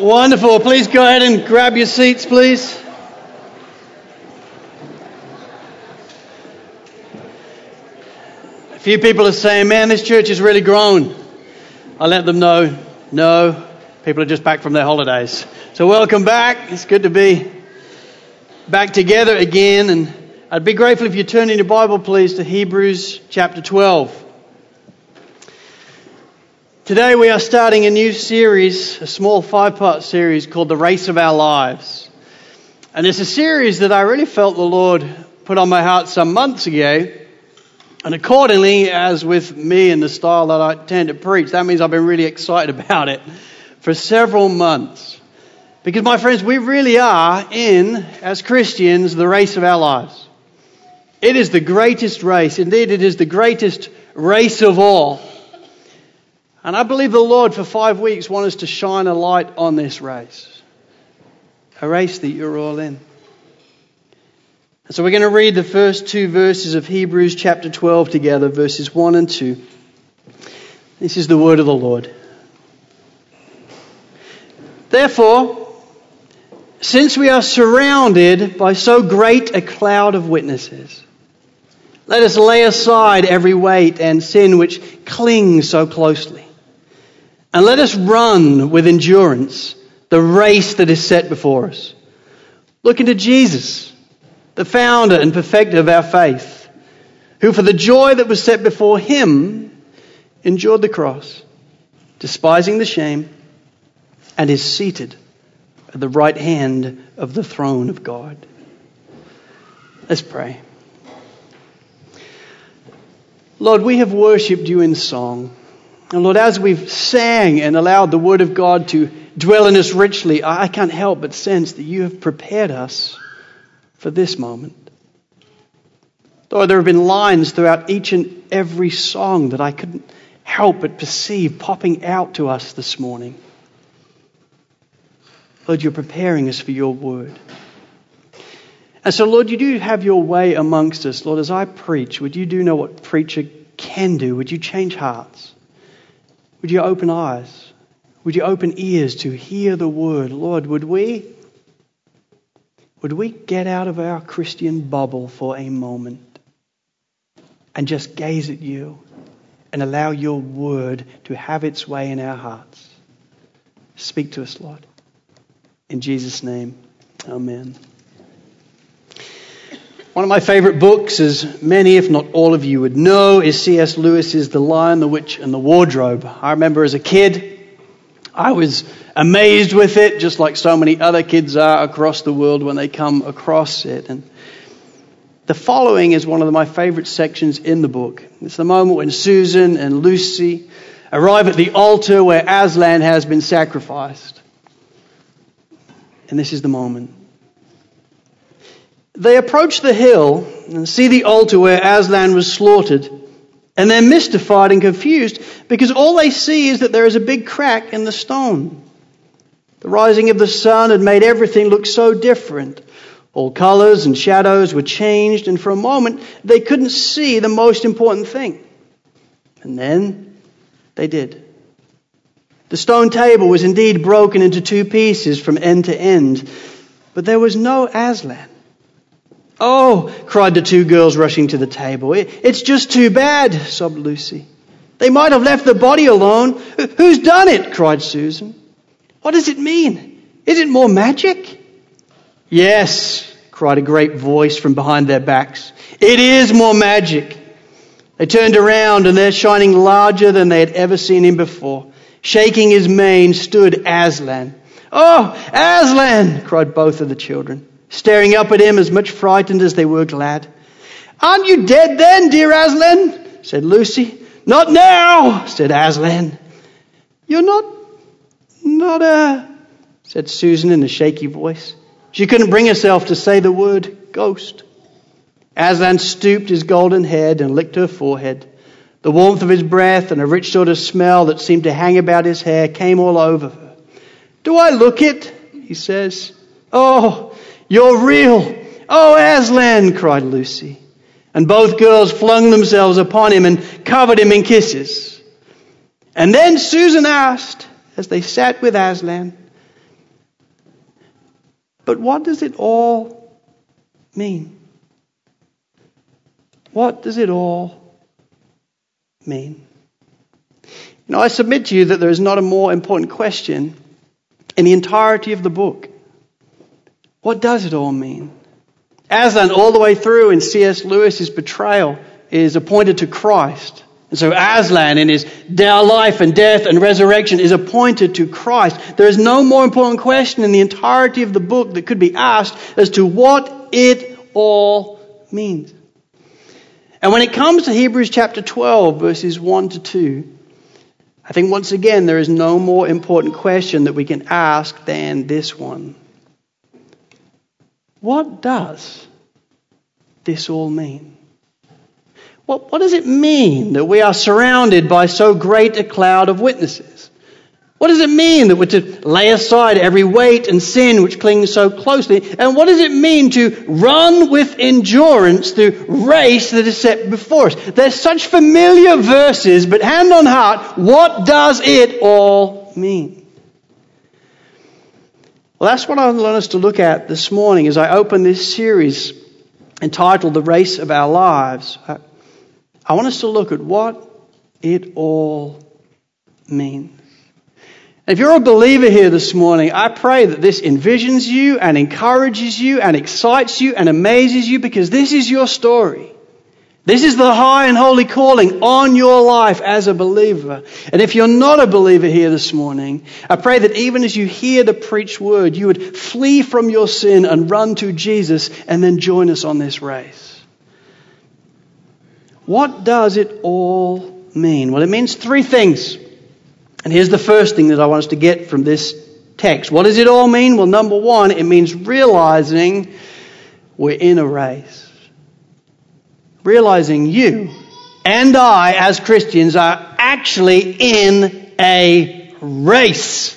Wonderful. Please go ahead and grab your seats, please. A few people are saying, man, this church has really grown. I let them know, no, people are just back from their holidays. So welcome back. It's good to be back together again. And I'd be grateful if you turn in your Bible, please, to Hebrews chapter 12. Today we are starting a new series, a small five part series called The Race of Our Lives. And it's a series that I really felt the Lord put on my heart some months ago. And accordingly, as with me and the style that I tend to preach, that means I've been really excited about it for several months. Because, my friends, we really are in, as Christians, the race of our lives. It is the greatest race. Indeed, it is the greatest race of all. And I believe the Lord for five weeks wants us to shine a light on this race. A race that you're all in. And so we're going to read the first two verses of Hebrews chapter 12 together, verses 1 and 2. This is the word of the Lord. Therefore, since we are surrounded by so great a cloud of witnesses, let us lay aside every weight and sin which clings so closely and let us run with endurance the race that is set before us. Look into Jesus, the founder and perfecter of our faith, who for the joy that was set before him endured the cross, despising the shame, and is seated at the right hand of the throne of God. Let's pray. Lord, we have worshipped you in song. And Lord, as we've sang and allowed the Word of God to dwell in us richly, I can't help but sense that you have prepared us for this moment. Lord, there have been lines throughout each and every song that I couldn't help but perceive popping out to us this morning. Lord, you're preparing us for your word. And so, Lord, you do have your way amongst us. Lord, as I preach, would you do know what preacher can do? Would you change hearts? Would you open eyes? Would you open ears to hear the word? Lord, would we would we get out of our Christian bubble for a moment and just gaze at you and allow your word to have its way in our hearts? Speak to us, Lord. In Jesus' name, amen. One of my favorite books, as many, if not all of you would know, is C.S. Lewis's The Lion, the Witch, and the Wardrobe. I remember as a kid, I was amazed with it, just like so many other kids are across the world when they come across it. And the following is one of my favorite sections in the book. It's the moment when Susan and Lucy arrive at the altar where Aslan has been sacrificed. And this is the moment. They approach the hill and see the altar where Aslan was slaughtered, and they're mystified and confused because all they see is that there is a big crack in the stone. The rising of the sun had made everything look so different. All colors and shadows were changed, and for a moment they couldn't see the most important thing. And then they did. The stone table was indeed broken into two pieces from end to end, but there was no Aslan. Oh, cried the two girls rushing to the table. It's just too bad, sobbed Lucy. They might have left the body alone. Who's done it? cried Susan. What does it mean? Is it more magic? Yes, cried a great voice from behind their backs. It is more magic. They turned around and there, shining larger than they had ever seen him before, shaking his mane, stood Aslan. Oh, Aslan! cried both of the children staring up at him as much frightened as they were glad. Aren't you dead then, dear Aslan? said Lucy. Not now, said Aslan. You're not, not a, said Susan in a shaky voice. She couldn't bring herself to say the word ghost. Aslan stooped his golden head and licked her forehead. The warmth of his breath and a rich sort of smell that seemed to hang about his hair came all over her. Do I look it? He says. Oh, you're real. Oh, Aslan, cried Lucy. And both girls flung themselves upon him and covered him in kisses. And then Susan asked, as they sat with Aslan, But what does it all mean? What does it all mean? Know, I submit to you that there is not a more important question in the entirety of the book. What does it all mean? Aslan, all the way through in C.S. Lewis's betrayal, is appointed to Christ. And so Aslan in his life and death and resurrection is appointed to Christ. There is no more important question in the entirety of the book that could be asked as to what it all means. And when it comes to Hebrews chapter 12, verses 1 to 2, I think once again there is no more important question that we can ask than this one. What does this all mean? What, what does it mean that we are surrounded by so great a cloud of witnesses? What does it mean that we're to lay aside every weight and sin which clings so closely? And what does it mean to run with endurance the race that is set before us? They're such familiar verses, but hand on heart, what does it all mean? Well, that's what I want us to look at this morning as I open this series entitled The Race of Our Lives. I want us to look at what it all means. If you're a believer here this morning, I pray that this envisions you and encourages you and excites you and amazes you because this is your story. This is the high and holy calling on your life as a believer. And if you're not a believer here this morning, I pray that even as you hear the preached word, you would flee from your sin and run to Jesus and then join us on this race. What does it all mean? Well, it means three things. And here's the first thing that I want us to get from this text. What does it all mean? Well, number one, it means realizing we're in a race. Realizing you and I, as Christians, are actually in a race.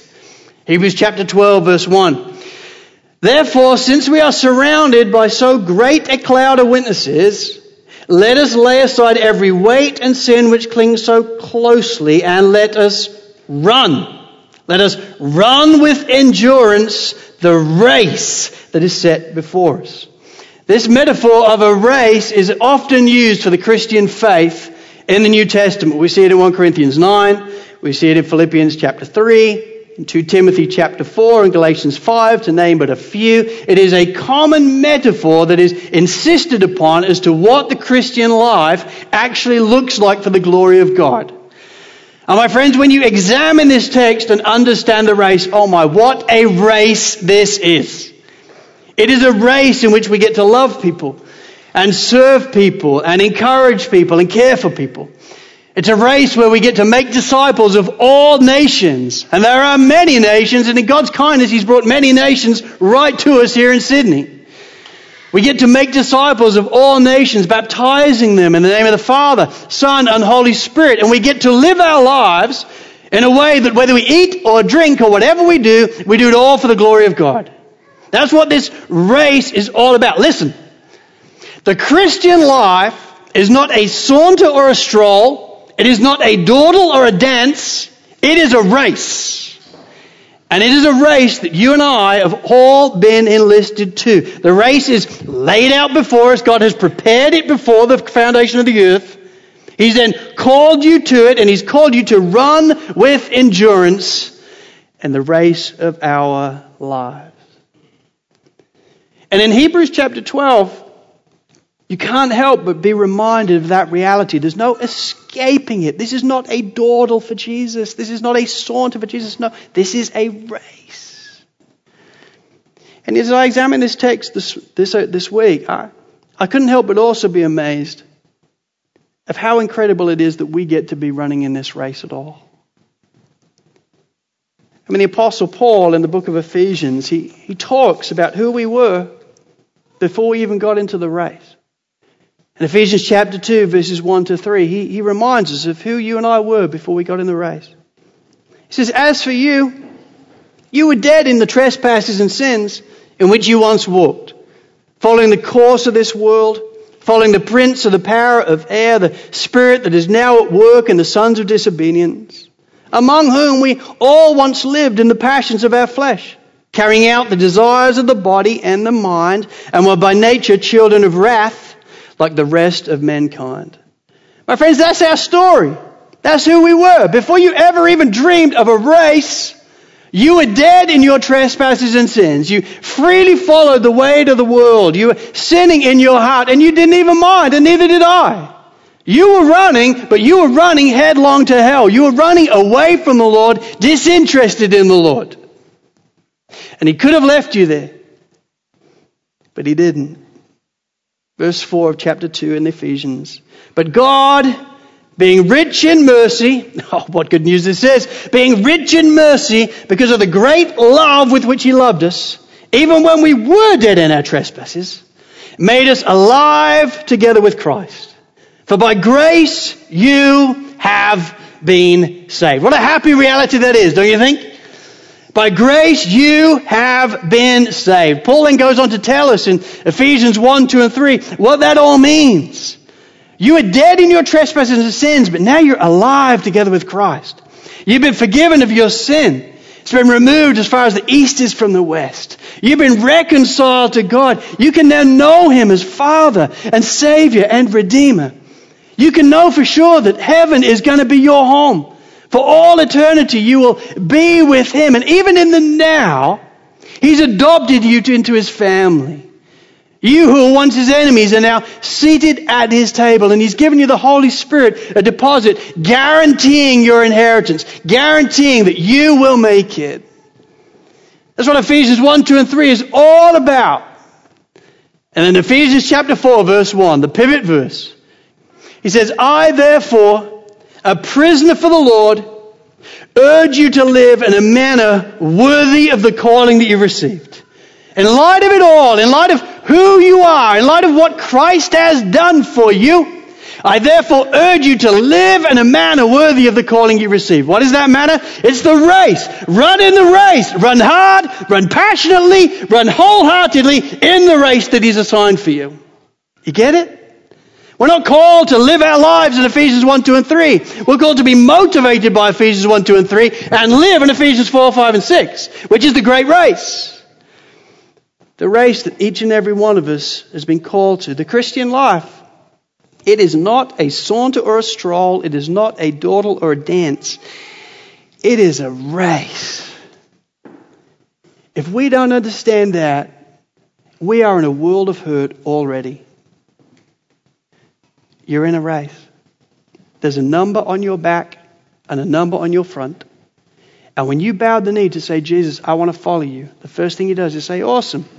Hebrews chapter 12, verse 1. Therefore, since we are surrounded by so great a cloud of witnesses, let us lay aside every weight and sin which clings so closely, and let us Run. Let us run with endurance the race that is set before us. This metaphor of a race is often used for the Christian faith in the New Testament. We see it in 1 Corinthians 9, we see it in Philippians chapter 3, in 2 Timothy chapter 4 and Galatians 5 to name but a few. It is a common metaphor that is insisted upon as to what the Christian life actually looks like for the glory of God. And my friends, when you examine this text and understand the race, oh my, what a race this is. It is a race in which we get to love people and serve people and encourage people and care for people. It's a race where we get to make disciples of all nations. And there are many nations, and in God's kindness, He's brought many nations right to us here in Sydney. We get to make disciples of all nations, baptizing them in the name of the Father, Son, and Holy Spirit. And we get to live our lives in a way that whether we eat or drink or whatever we do, we do it all for the glory of God. That's what this race is all about. Listen, the Christian life is not a saunter or a stroll. It is not a dawdle or a dance. It is a race. And it is a race that you and I have all been enlisted to. The race is laid out before us. God has prepared it before the foundation of the earth. He's then called you to it, and He's called you to run with endurance in the race of our lives. And in Hebrews chapter 12, you can't help but be reminded of that reality. There's no escaping it. This is not a dawdle for Jesus. This is not a saunter for Jesus. No, this is a race. And as I examine this text this, this, uh, this week, I, I couldn't help but also be amazed of how incredible it is that we get to be running in this race at all. I mean, the Apostle Paul in the book of Ephesians, he, he talks about who we were before we even got into the race. In Ephesians chapter 2, verses 1 to 3, he, he reminds us of who you and I were before we got in the race. He says, As for you, you were dead in the trespasses and sins in which you once walked, following the course of this world, following the prince of the power of air, the spirit that is now at work in the sons of disobedience, among whom we all once lived in the passions of our flesh carrying out the desires of the body and the mind, and were by nature children of wrath, like the rest of mankind. My friends, that's our story. That's who we were. Before you ever even dreamed of a race, you were dead in your trespasses and sins. You freely followed the way to the world. You were sinning in your heart, and you didn't even mind, and neither did I. You were running, but you were running headlong to hell. You were running away from the Lord, disinterested in the Lord. And He could have left you there, but He didn't. Verse 4 of chapter 2 in Ephesians. But God, being rich in mercy, oh, what good news this is, being rich in mercy because of the great love with which He loved us, even when we were dead in our trespasses, made us alive together with Christ. For by grace you have been saved. What a happy reality that is, don't you think? By grace you have been saved. Paul then goes on to tell us in Ephesians 1, 2, and 3 what that all means. You were dead in your trespasses and sins, but now you're alive together with Christ. You've been forgiven of your sin. It's been removed as far as the east is from the west. You've been reconciled to God. You can now know Him as Father and Savior and Redeemer. You can know for sure that heaven is going to be your home. For all eternity, you will be with Him. And even in the now, He's adopted you into His family. You who were once His enemies are now seated at His table, and He's given you the Holy Spirit, a deposit, guaranteeing your inheritance, guaranteeing that you will make it. That's what Ephesians 1, 2, and 3 is all about. And in Ephesians chapter 4, verse 1, the pivot verse, he says, I therefore, a prisoner for the Lord, urge you to live in a manner worthy of the calling that you received. In light of it all, in light of who you are, in light of what Christ has done for you, I therefore urge you to live in a manner worthy of the calling you received. What is that manner? It's the race. Run in the race. Run hard, run passionately, run wholeheartedly in the race that He's assigned for you. You get it? We're not called to live our lives in Ephesians 1, 2, and 3. We're called to be motivated by Ephesians 1, 2, and 3 and live in Ephesians 4, 5, and 6, which is the great race. The race that each and every one of us has been called to. The Christian life. It is not a saunter or a stroll. It is not a dawdle or a dance. It is a race. If we don't understand that, we are in a world of hurt already. You're in a race. There's a number on your back and a number on your front. And when you bow the knee to say, Jesus, I want to follow you, the first thing he does is say, Awesome.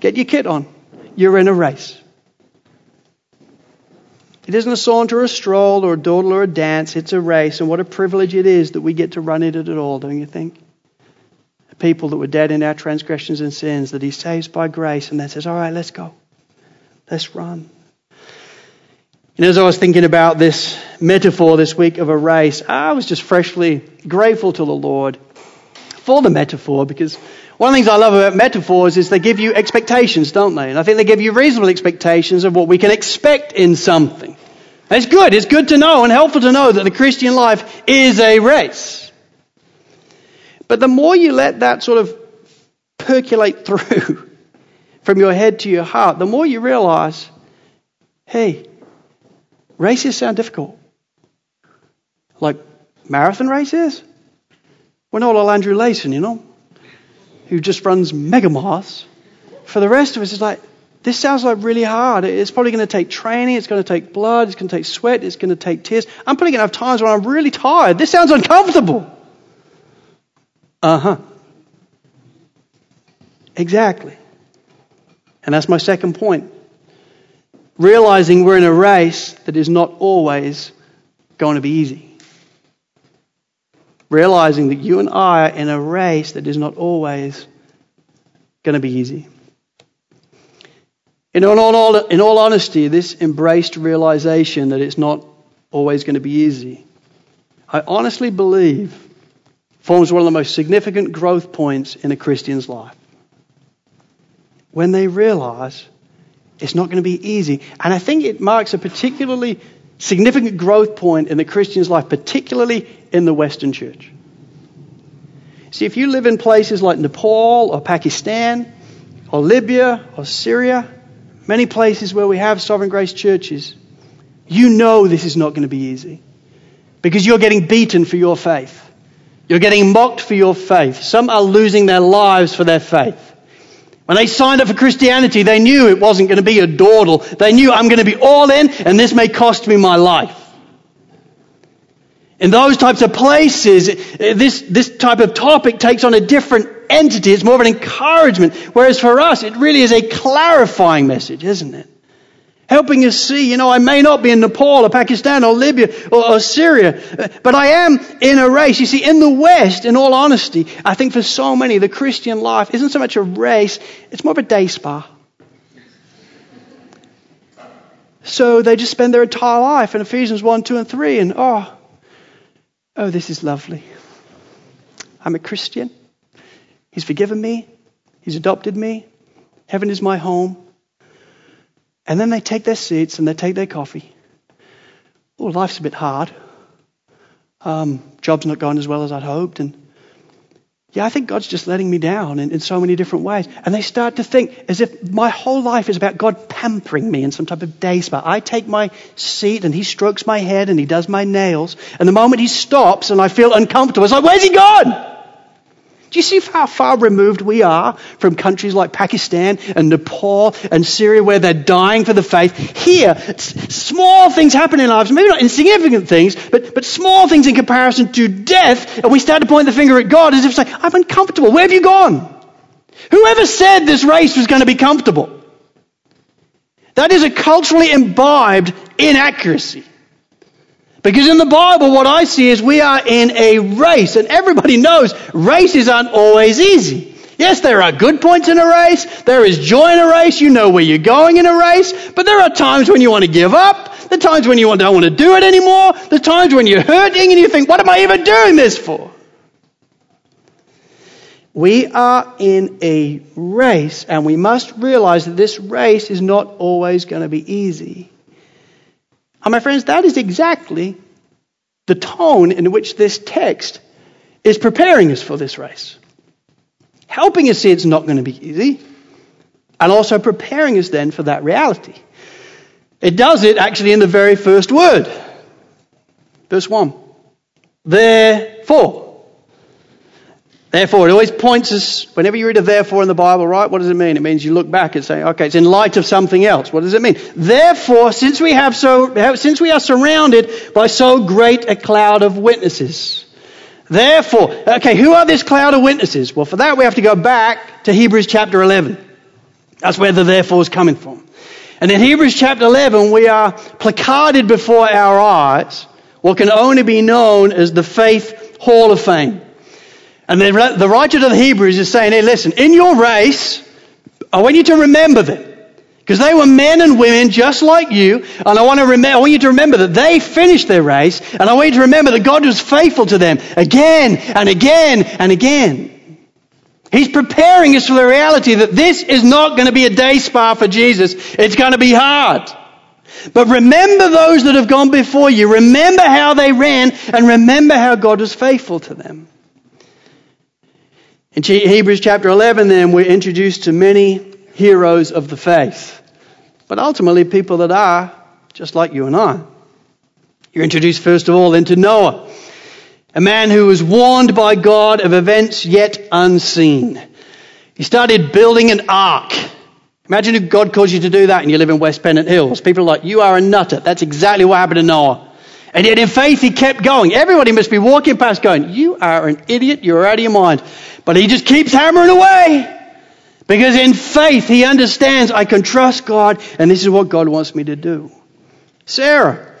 Get your kit on. You're in a race. It isn't a saunter or a stroll or a dawdle or a dance. It's a race. And what a privilege it is that we get to run in it at all, don't you think? The people that were dead in our transgressions and sins that he saves by grace and then says, All right, let's go. Let's run. And as I was thinking about this metaphor this week of a race, I was just freshly grateful to the Lord for the metaphor because one of the things I love about metaphors is they give you expectations, don't they? And I think they give you reasonable expectations of what we can expect in something. And it's good. It's good to know and helpful to know that the Christian life is a race. But the more you let that sort of percolate through from your head to your heart, the more you realize, hey, Races sound difficult. Like marathon races? We're not all Andrew Layson, you know, who just runs megamarathons. For the rest of us, it's like, this sounds like really hard. It's probably going to take training. It's going to take blood. It's going to take sweat. It's going to take tears. I'm probably going to have times when I'm really tired. This sounds uncomfortable. Uh huh. Exactly. And that's my second point realizing we're in a race that is not always going to be easy. Realizing that you and I are in a race that is not always going to be easy. In all, in all honesty, this embraced realization that it's not always going to be easy, I honestly believe forms one of the most significant growth points in a Christian's life. When they realize it's not going to be easy. And I think it marks a particularly significant growth point in the Christian's life, particularly in the Western church. See, if you live in places like Nepal or Pakistan or Libya or Syria, many places where we have sovereign grace churches, you know this is not going to be easy because you're getting beaten for your faith. You're getting mocked for your faith. Some are losing their lives for their faith. When they signed up for Christianity, they knew it wasn't going to be a dawdle. They knew I'm going to be all in and this may cost me my life. In those types of places, this, this type of topic takes on a different entity. It's more of an encouragement. Whereas for us, it really is a clarifying message, isn't it? Helping us see, you know, I may not be in Nepal or Pakistan or Libya or, or Syria, but I am in a race. You see, in the West, in all honesty, I think for so many, the Christian life isn't so much a race, it's more of a day spa. So they just spend their entire life in Ephesians 1, 2, and 3, and oh, oh, this is lovely. I'm a Christian. He's forgiven me. He's adopted me. Heaven is my home. And then they take their seats and they take their coffee. Oh, life's a bit hard. Um, job's not going as well as I'd hoped. And yeah, I think God's just letting me down in, in so many different ways. And they start to think as if my whole life is about God pampering me in some type of day spa. I take my seat and He strokes my head and He does my nails. And the moment He stops and I feel uncomfortable, it's like, where's He gone? Do you see how far removed we are from countries like Pakistan and Nepal and Syria where they're dying for the faith? Here, small things happen in our lives, maybe not insignificant things, but, but small things in comparison to death, and we start to point the finger at God as if say, I'm uncomfortable. Where have you gone? Whoever said this race was going to be comfortable? That is a culturally imbibed inaccuracy. Because in the Bible, what I see is we are in a race, and everybody knows races aren't always easy. Yes, there are good points in a race. There is joy in a race. You know where you're going in a race. But there are times when you want to give up. The times when you don't want to do it anymore. The times when you're hurting and you think, what am I even doing this for? We are in a race, and we must realize that this race is not always going to be easy. And my friends, that is exactly the tone in which this text is preparing us for this race. Helping us see it's not going to be easy, and also preparing us then for that reality. It does it actually in the very first word. Verse 1. Therefore. Therefore, it always points us, whenever you read a therefore in the Bible, right? What does it mean? It means you look back and say, okay, it's in light of something else. What does it mean? Therefore, since we have so, since we are surrounded by so great a cloud of witnesses. Therefore, okay, who are this cloud of witnesses? Well, for that we have to go back to Hebrews chapter 11. That's where the therefore is coming from. And in Hebrews chapter 11, we are placarded before our eyes what can only be known as the faith hall of fame. And the, writer of the Hebrews is saying, hey, listen, in your race, I want you to remember them. Because they were men and women just like you, and I want, to remember, I want you to remember that they finished their race, and I want you to remember that God was faithful to them again and again and again. He's preparing us for the reality that this is not going to be a day spa for Jesus. It's going to be hard. But remember those that have gone before you. Remember how they ran, and remember how God was faithful to them. In Hebrews chapter 11, then, we're introduced to many heroes of the faith, but ultimately people that are just like you and I. You're introduced, first of all, into Noah, a man who was warned by God of events yet unseen. He started building an ark. Imagine if God calls you to do that and you live in West Pennant Hills. People are like, you are a nutter. That's exactly what happened to Noah. And yet in faith he kept going. Everybody must be walking past going, you are an idiot. You're out of your mind. But he just keeps hammering away. Because in faith, he understands I can trust God, and this is what God wants me to do. Sarah,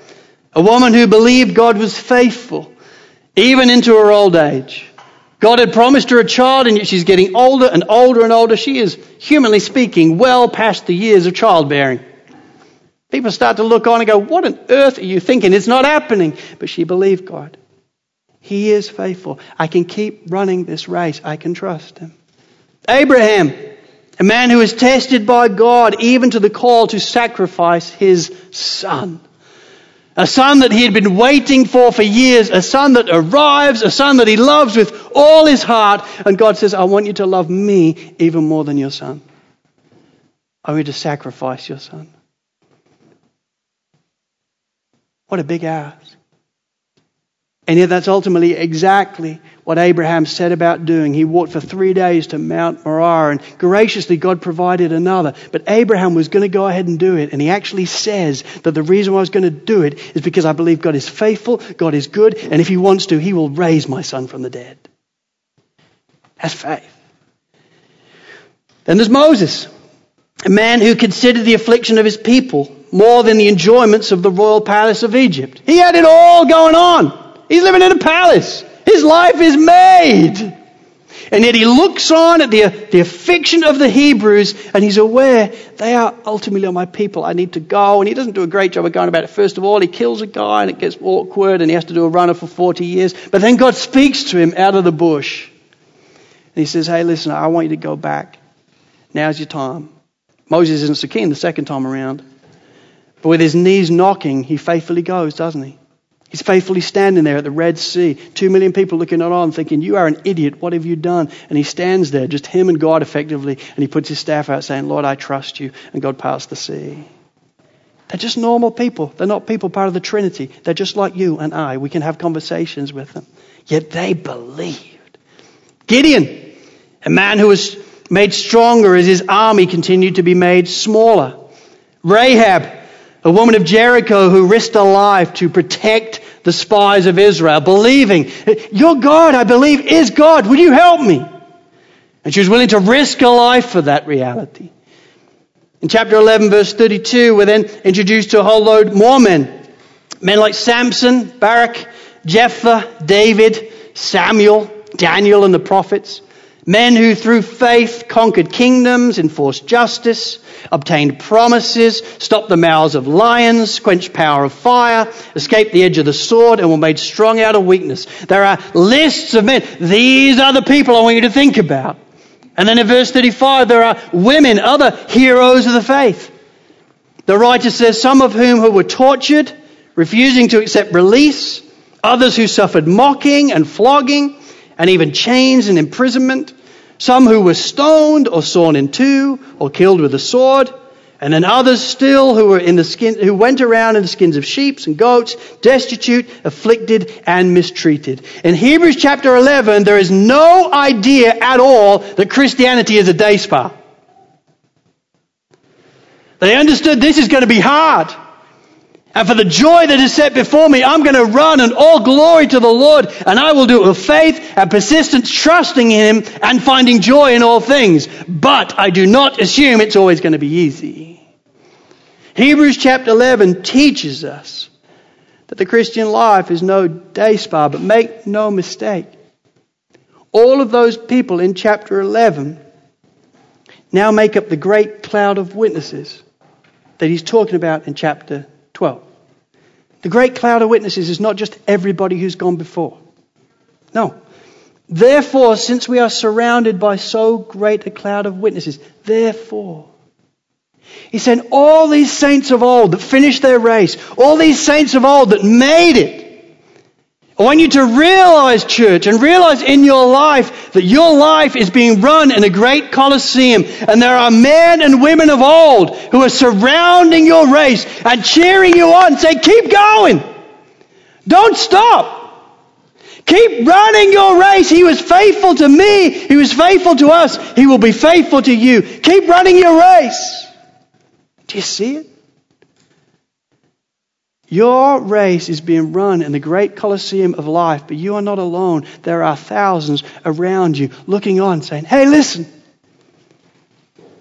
a woman who believed God was faithful, even into her old age. God had promised her a child, and yet she's getting older and older and older. She is, humanly speaking, well past the years of childbearing. People start to look on and go, What on earth are you thinking? It's not happening. But she believed God. He is faithful. I can keep running this race. I can trust him. Abraham, a man who was tested by God even to the call to sacrifice his son. A son that he had been waiting for for years, a son that arrives, a son that he loves with all his heart. And God says, I want you to love me even more than your son. I want you to sacrifice your son. What a big ask. And yet, that's ultimately exactly what Abraham set about doing. He walked for three days to Mount Moriah, and graciously God provided another. But Abraham was going to go ahead and do it, and he actually says that the reason why I was going to do it is because I believe God is faithful, God is good, and if he wants to, he will raise my son from the dead. That's faith. Then there's Moses, a man who considered the affliction of his people more than the enjoyments of the royal palace of Egypt. He had it all going on. He's living in a palace. His life is made. And yet he looks on at the, the affliction of the Hebrews and he's aware they are ultimately my people. I need to go. And he doesn't do a great job of going about it. First of all, he kills a guy and it gets awkward and he has to do a runner for 40 years. But then God speaks to him out of the bush. And he says, Hey, listen, I want you to go back. Now's your time. Moses isn't so keen the second time around. But with his knees knocking, he faithfully goes, doesn't he? He's faithfully standing there at the Red Sea. Two million people looking on, thinking, You are an idiot. What have you done? And he stands there, just him and God effectively, and he puts his staff out saying, Lord, I trust you. And God passed the sea. They're just normal people. They're not people part of the Trinity. They're just like you and I. We can have conversations with them. Yet they believed. Gideon, a man who was made stronger as his army continued to be made smaller. Rahab, a woman of Jericho who risked her life to protect the spies of Israel, believing, Your God, I believe, is God. Will you help me? And she was willing to risk her life for that reality. In chapter 11, verse 32, we're then introduced to a whole load more men. Men like Samson, Barak, Jephthah, David, Samuel, Daniel, and the prophets. Men who through faith conquered kingdoms, enforced justice, obtained promises, stopped the mouths of lions, quenched power of fire, escaped the edge of the sword, and were made strong out of weakness. There are lists of men. These are the people I want you to think about. And then in verse 35, there are women, other heroes of the faith. The writer says, some of whom who were tortured, refusing to accept release, others who suffered mocking and flogging, and even chains and imprisonment some who were stoned or sawn in two or killed with a sword, and then others still who were in the skin, who went around in the skins of sheep and goats, destitute, afflicted, and mistreated. In Hebrews chapter 11, there is no idea at all that Christianity is a day spa. They understood this is going to be hard. And for the joy that is set before me, I'm going to run and all glory to the Lord. And I will do it with faith and persistence, trusting in Him and finding joy in all things. But I do not assume it's always going to be easy. Hebrews chapter 11 teaches us that the Christian life is no day spa, but make no mistake. All of those people in chapter 11 now make up the great cloud of witnesses that he's talking about in chapter 12. The great cloud of witnesses is not just everybody who's gone before. No. Therefore, since we are surrounded by so great a cloud of witnesses, therefore, he said, all these saints of old that finished their race, all these saints of old that made it, I want you to realize, church, and realize in your life that your life is being run in a great coliseum, and there are men and women of old who are surrounding your race and cheering you on, saying, Keep going. Don't stop. Keep running your race. He was faithful to me. He was faithful to us. He will be faithful to you. Keep running your race. Do you see it? Your race is being run in the great coliseum of life, but you are not alone. There are thousands around you looking on, saying, Hey, listen.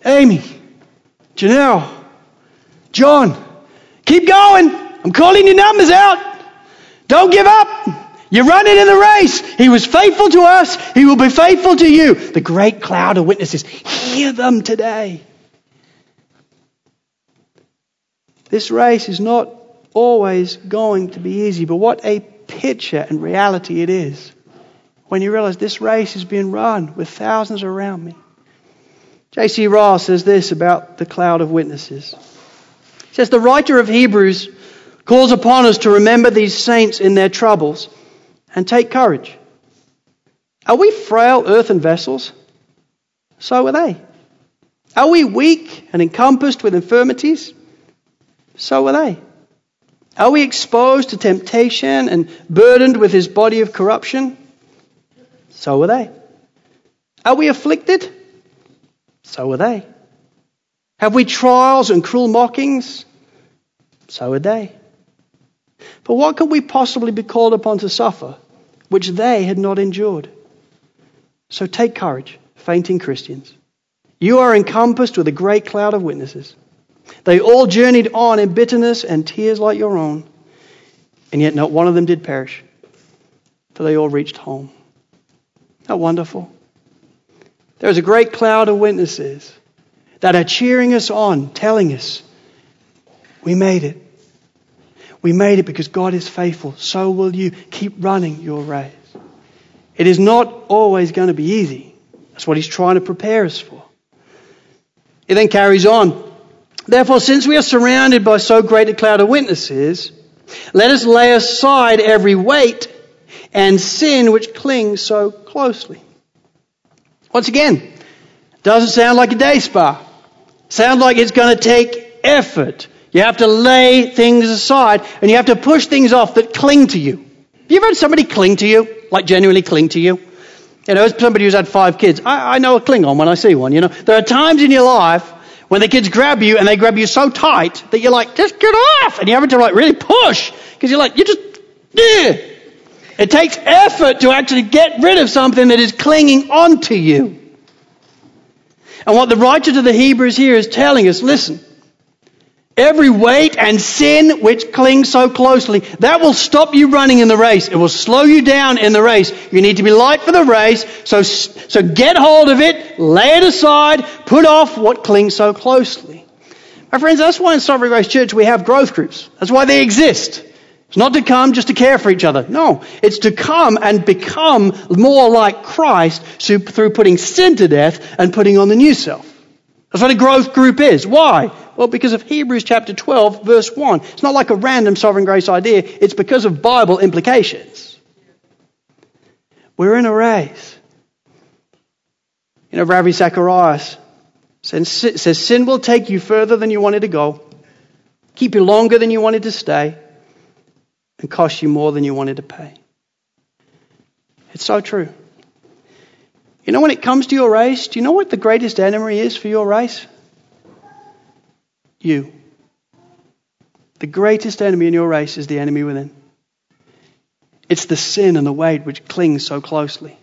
Amy, Janelle, John, keep going. I'm calling your numbers out. Don't give up. You're running in the race. He was faithful to us. He will be faithful to you. The great cloud of witnesses. Hear them today. This race is not always going to be easy, but what a picture and reality it is when you realize this race is being run with thousands around me. J.C. Ryle says this about the cloud of witnesses. He says, The writer of Hebrews calls upon us to remember these saints in their troubles and take courage. Are we frail earthen vessels? So are they. Are we weak and encompassed with infirmities? So are they. Are we exposed to temptation and burdened with his body of corruption? So were they. Are we afflicted? So were they. Have we trials and cruel mockings? So are they. But what could we possibly be called upon to suffer, which they had not endured? So take courage, fainting Christians. You are encompassed with a great cloud of witnesses. They all journeyed on in bitterness and tears like your own, and yet not one of them did perish, for they all reached home. How wonderful. There is a great cloud of witnesses that are cheering us on, telling us, we made it. We made it because God is faithful. So will you. Keep running your race. It is not always going to be easy. That's what he's trying to prepare us for. It then carries on. Therefore, since we are surrounded by so great a cloud of witnesses, let us lay aside every weight and sin which clings so closely. Once again, doesn't sound like a day spa. Sounds like it's going to take effort. You have to lay things aside and you have to push things off that cling to you. Have you ever had somebody cling to you? Like genuinely cling to you? You know, as somebody who's had five kids, I, I know a Klingon when I see one. You know, there are times in your life when the kids grab you and they grab you so tight that you're like, just get off, and you have to like really push because you're like, you just, yeah. It takes effort to actually get rid of something that is clinging onto you. And what the writer to the Hebrews here is telling us, listen, Every weight and sin which clings so closely, that will stop you running in the race. It will slow you down in the race. You need to be light for the race. So, so get hold of it, lay it aside, put off what clings so closely. My friends, that's why in Sovereign Grace Church we have growth groups. That's why they exist. It's not to come just to care for each other. No, it's to come and become more like Christ through putting sin to death and putting on the new self. That's what a growth group is. Why? Well, because of Hebrews chapter 12, verse 1. It's not like a random sovereign grace idea, it's because of Bible implications. We're in a race. You know, Ravi Zacharias says, says sin will take you further than you wanted to go, keep you longer than you wanted to stay, and cost you more than you wanted to pay. It's so true. You know, when it comes to your race, do you know what the greatest enemy is for your race? You. The greatest enemy in your race is the enemy within. It's the sin and the weight which clings so closely.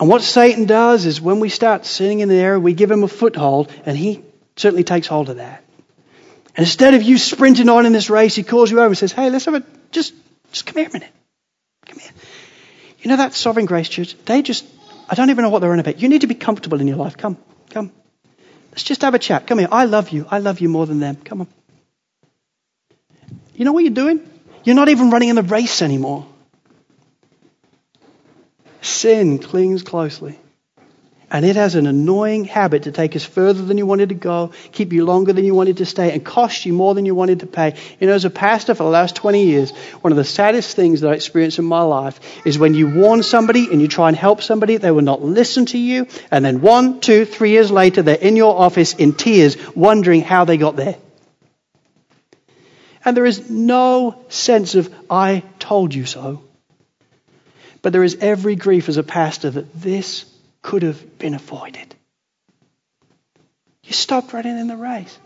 And what Satan does is when we start sinning in the area, we give him a foothold, and he certainly takes hold of that. And instead of you sprinting on in this race, he calls you over and says, Hey, let's have a just just come here a minute. Come here. You know that sovereign grace church? They just I don't even know what they're on about. You need to be comfortable in your life. Come, come. Let's just have a chat. Come here. I love you. I love you more than them. Come on. You know what you're doing? You're not even running in the race anymore. Sin clings closely. And it has an annoying habit to take us further than you wanted to go, keep you longer than you wanted to stay, and cost you more than you wanted to pay. You know, as a pastor for the last 20 years, one of the saddest things that I experienced in my life is when you warn somebody and you try and help somebody, they will not listen to you, and then one, two, three years later, they're in your office in tears, wondering how they got there. And there is no sense of, I told you so. But there is every grief as a pastor that this could have been avoided. You stopped running in the race.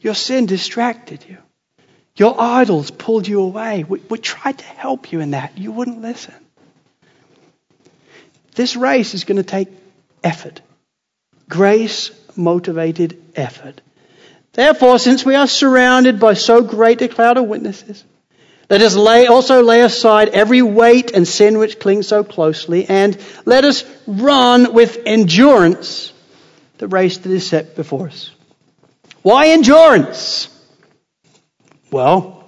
Your sin distracted you. Your idols pulled you away. We, we tried to help you in that. You wouldn't listen. This race is going to take effort. Grace motivated effort. Therefore, since we are surrounded by so great a cloud of witnesses, let us lay, also lay aside every weight and sin which clings so closely, and let us run with endurance the race that is set before us. Why endurance? Well,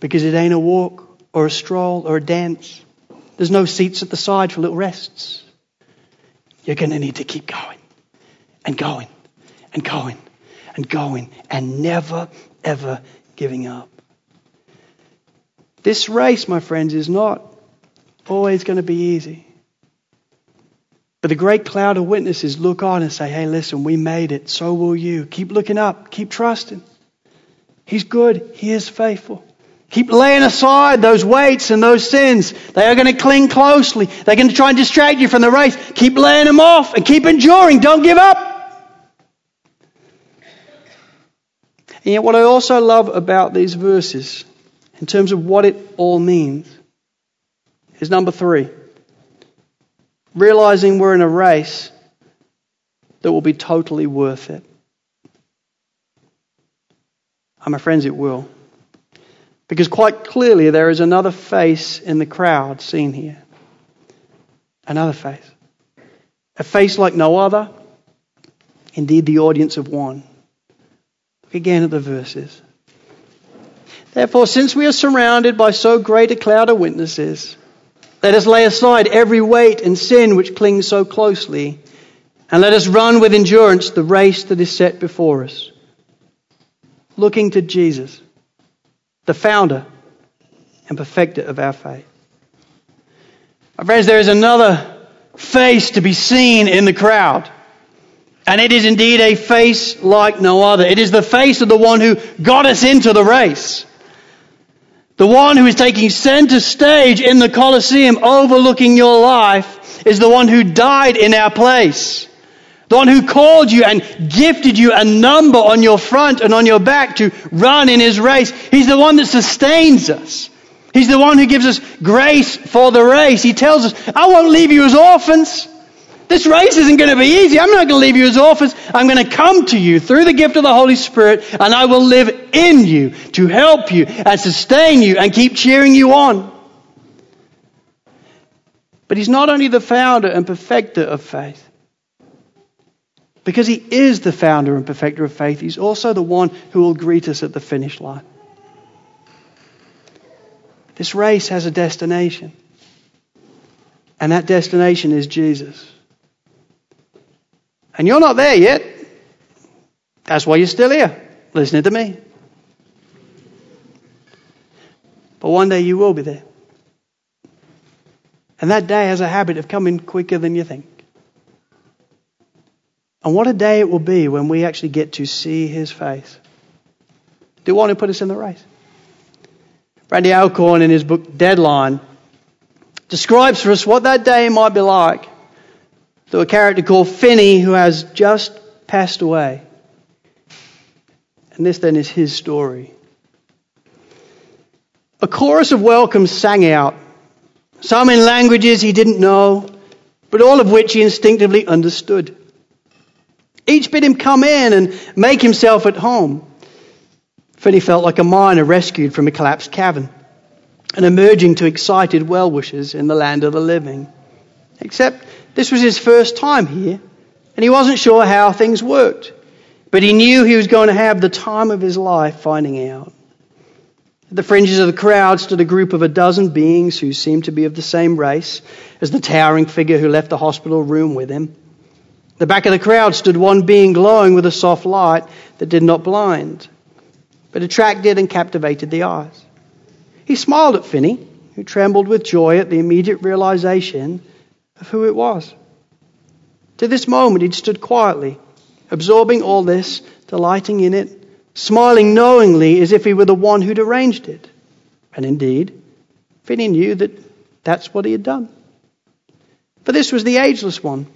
because it ain't a walk or a stroll or a dance. There's no seats at the side for little rests. You're going to need to keep going and going and going and going and never, ever giving up. This race, my friends, is not always going to be easy. But the great cloud of witnesses look on and say, hey, listen, we made it. So will you. Keep looking up. Keep trusting. He's good. He is faithful. Keep laying aside those weights and those sins. They are going to cling closely. They're going to try and distract you from the race. Keep laying them off and keep enduring. Don't give up. And yet, what I also love about these verses, in terms of what it all means, is number three realizing we're in a race that will be totally worth it. And my friends, it will. Because quite clearly there is another face in the crowd seen here. Another face. A face like no other. Indeed, the audience of one. Look again at the verses. Therefore, since we are surrounded by so great a cloud of witnesses, let us lay aside every weight and sin which clings so closely, and let us run with endurance the race that is set before us. Looking to Jesus, the founder and perfecter of our faith. My friends, there is another face to be seen in the crowd. And it is indeed a face like no other. It is the face of the one who got us into the race. The one who is taking center stage in the Colosseum overlooking your life is the one who died in our place. The one who called you and gifted you a number on your front and on your back to run in his race. He's the one that sustains us. He's the one who gives us grace for the race. He tells us, I won't leave you as orphans. This race isn't going to be easy. I'm not going to leave you as orphans. I'm going to come to you through the gift of the Holy Spirit, and I will live in you to help you and sustain you and keep cheering you on. But He's not only the founder and perfecter of faith, because He is the founder and perfecter of faith, He's also the one who will greet us at the finish line. This race has a destination, and that destination is Jesus. And you're not there yet. That's why you're still here, listening to me. But one day you will be there. And that day has a habit of coming quicker than you think. And what a day it will be when we actually get to see his face. The one who put us in the race. Randy Alcorn, in his book Deadline, describes for us what that day might be like to a character called Finney who has just passed away. And this then is his story. A chorus of welcome sang out, some in languages he didn't know, but all of which he instinctively understood. Each bid him come in and make himself at home. Finney felt like a miner rescued from a collapsed cavern and emerging to excited well wishers in the land of the living. Except this was his first time here, and he wasn't sure how things worked. But he knew he was going to have the time of his life finding out. At the fringes of the crowd stood a group of a dozen beings who seemed to be of the same race as the towering figure who left the hospital room with him. At the back of the crowd stood one being glowing with a soft light that did not blind, but attracted and captivated the eyes. He smiled at Finney, who trembled with joy at the immediate realization of who it was. To this moment, he'd stood quietly, absorbing all this, delighting in it, smiling knowingly as if he were the one who'd arranged it. And indeed, Finney knew that that's what he had done. For this was the ageless one,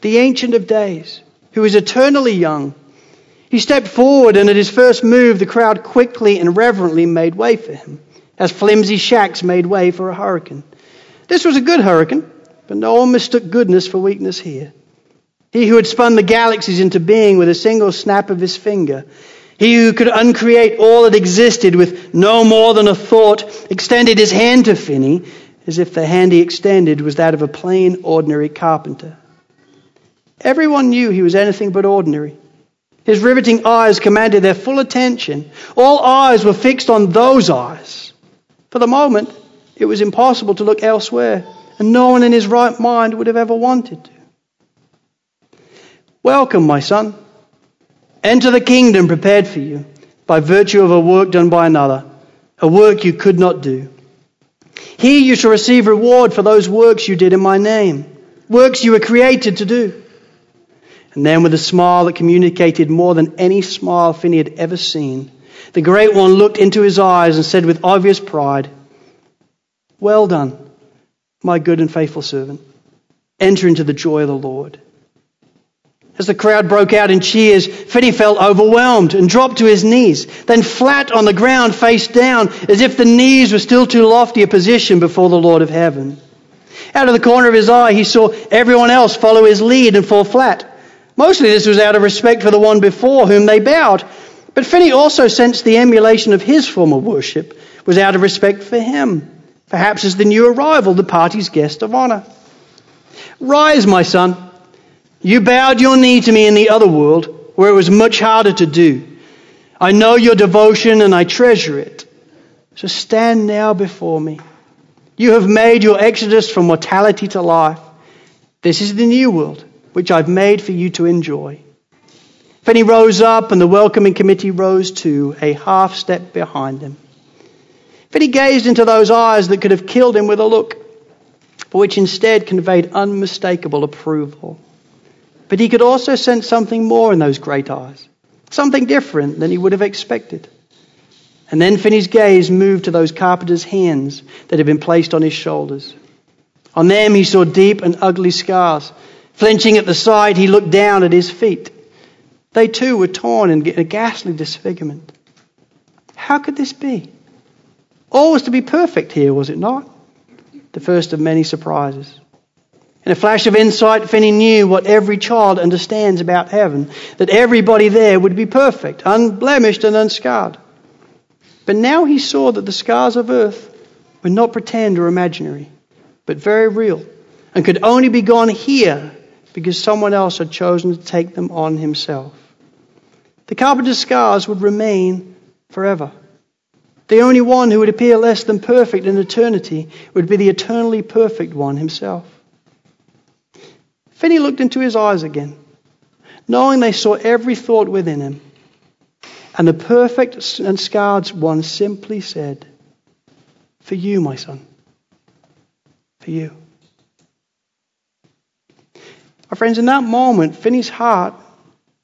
the Ancient of Days, who is eternally young. He stepped forward, and at his first move, the crowd quickly and reverently made way for him, as flimsy shacks made way for a hurricane. This was a good hurricane, but no one mistook goodness for weakness here. He who had spun the galaxies into being with a single snap of his finger. He who could uncreate all that existed with no more than a thought extended his hand to Finney as if the hand he extended was that of a plain, ordinary carpenter. Everyone knew he was anything but ordinary. His riveting eyes commanded their full attention. All eyes were fixed on those eyes. For the moment, it was impossible to look elsewhere and no one in his right mind would have ever wanted to. Welcome, my son. Enter the kingdom prepared for you by virtue of a work done by another, a work you could not do. Here you shall receive reward for those works you did in my name, works you were created to do. And then, with a smile that communicated more than any smile Finney had ever seen, the Great One looked into his eyes and said with obvious pride, Well done, my good and faithful servant. Enter into the joy of the Lord. As the crowd broke out in cheers, Finney felt overwhelmed and dropped to his knees, then flat on the ground, face down, as if the knees were still too lofty a position before the Lord of heaven. Out of the corner of his eye, he saw everyone else follow his lead and fall flat. Mostly this was out of respect for the one before whom they bowed. But Finney also sensed the emulation of his form of worship was out of respect for him, perhaps as the new arrival, the party's guest of honor. Rise, my son. You bowed your knee to me in the other world, where it was much harder to do. I know your devotion and I treasure it. So stand now before me. You have made your exodus from mortality to life. This is the new world, which I've made for you to enjoy. Finney rose up, and the welcoming committee rose too, a half step behind him. Finney gazed into those eyes that could have killed him with a look, but which instead conveyed unmistakable approval. But he could also sense something more in those great eyes, something different than he would have expected. And then Finney's gaze moved to those carpenter's hands that had been placed on his shoulders. On them he saw deep and ugly scars. Flinching at the sight, he looked down at his feet. They too were torn in a ghastly disfigurement. How could this be? All was to be perfect here, was it not? The first of many surprises. In a flash of insight, Finney knew what every child understands about heaven that everybody there would be perfect, unblemished, and unscarred. But now he saw that the scars of earth were not pretend or imaginary, but very real, and could only be gone here because someone else had chosen to take them on himself. The carpenter's scars would remain forever. The only one who would appear less than perfect in eternity would be the eternally perfect one himself. Finney looked into his eyes again, knowing they saw every thought within him. And the perfect and scarred one simply said, For you, my son. For you. My friends, in that moment, Finney's heart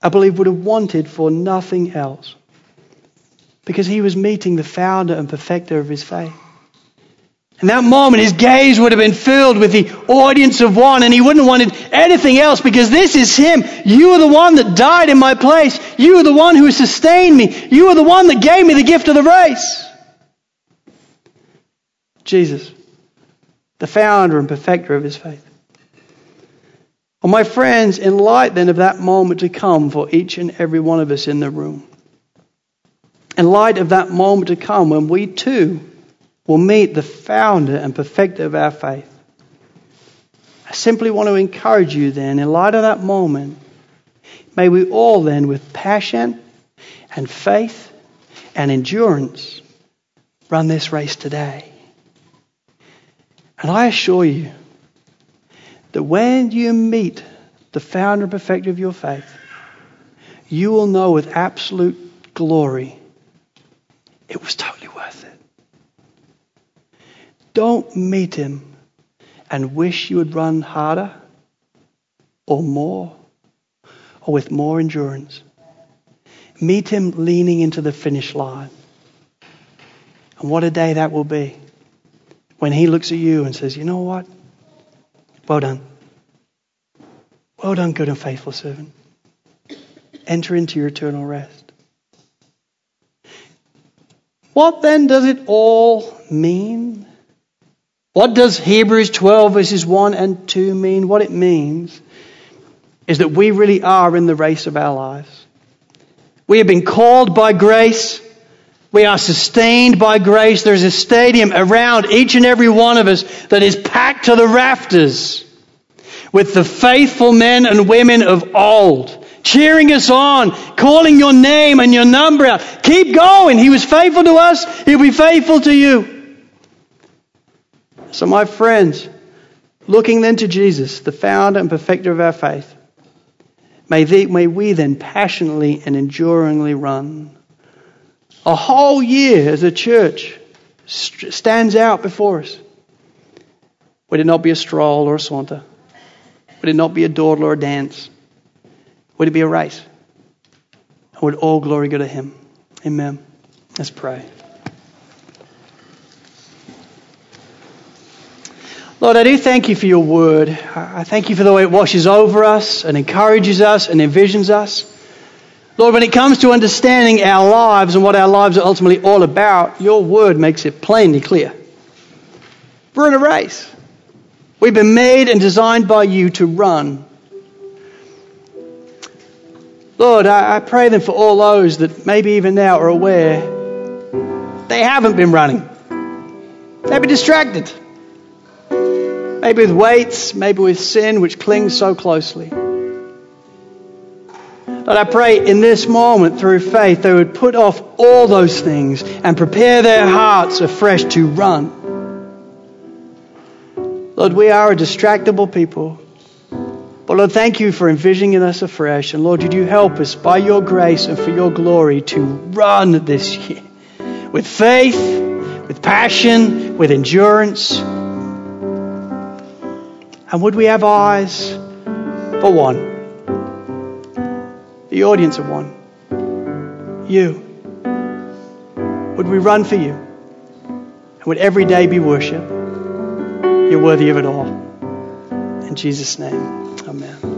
I believe, would have wanted for nothing else. Because he was meeting the founder and perfecter of his faith. In that moment, his gaze would have been filled with the audience of one, and he wouldn't have wanted anything else because this is him. You are the one that died in my place. You are the one who sustained me. You are the one that gave me the gift of the race. Jesus, the founder and perfecter of his faith. Well, my friends, in light then of that moment to come for each and every one of us in the room, in light of that moment to come when we too will meet the founder and perfecter of our faith, I simply want to encourage you then, in light of that moment, may we all then, with passion and faith and endurance, run this race today. And I assure you, that when you meet the founder and perfecter of your faith, you will know with absolute glory it was totally worth it. Don't meet him and wish you would run harder or more or with more endurance. Meet him leaning into the finish line. And what a day that will be when he looks at you and says, You know what? Well done. Well done, good and faithful servant. Enter into your eternal rest. What then does it all mean? What does Hebrews 12 verses 1 and 2 mean? What it means is that we really are in the race of our lives. We have been called by grace. We are sustained by grace. There's a stadium around each and every one of us that is packed to the rafters with the faithful men and women of old, cheering us on, calling your name and your number out. Keep going. He was faithful to us, He'll be faithful to you. So, my friends, looking then to Jesus, the founder and perfecter of our faith, May, may we then passionately and enduringly run. A whole year as a church st- stands out before us. Would it not be a stroll or a saunter? Would it not be a dawdle or a dance? Would it be a race? And would all glory go to Him? Amen. Let's pray. Lord, I do thank you for your word. I thank you for the way it washes over us and encourages us and envisions us. Lord, when it comes to understanding our lives and what our lives are ultimately all about, your word makes it plainly clear. We're in a race. We've been made and designed by you to run. Lord, I, I pray then for all those that maybe even now are aware they haven't been running. They've been distracted. Maybe with weights, maybe with sin which clings so closely. Lord, I pray in this moment through faith they would put off all those things and prepare their hearts afresh to run. Lord, we are a distractible people. But Lord, thank you for envisioning us afresh. And Lord, would you help us by your grace and for your glory to run this year with faith, with passion, with endurance. And would we have eyes for one? The audience of one. You. Would we run for you? And would every day be worship? You're worthy of it all. In Jesus' name, amen.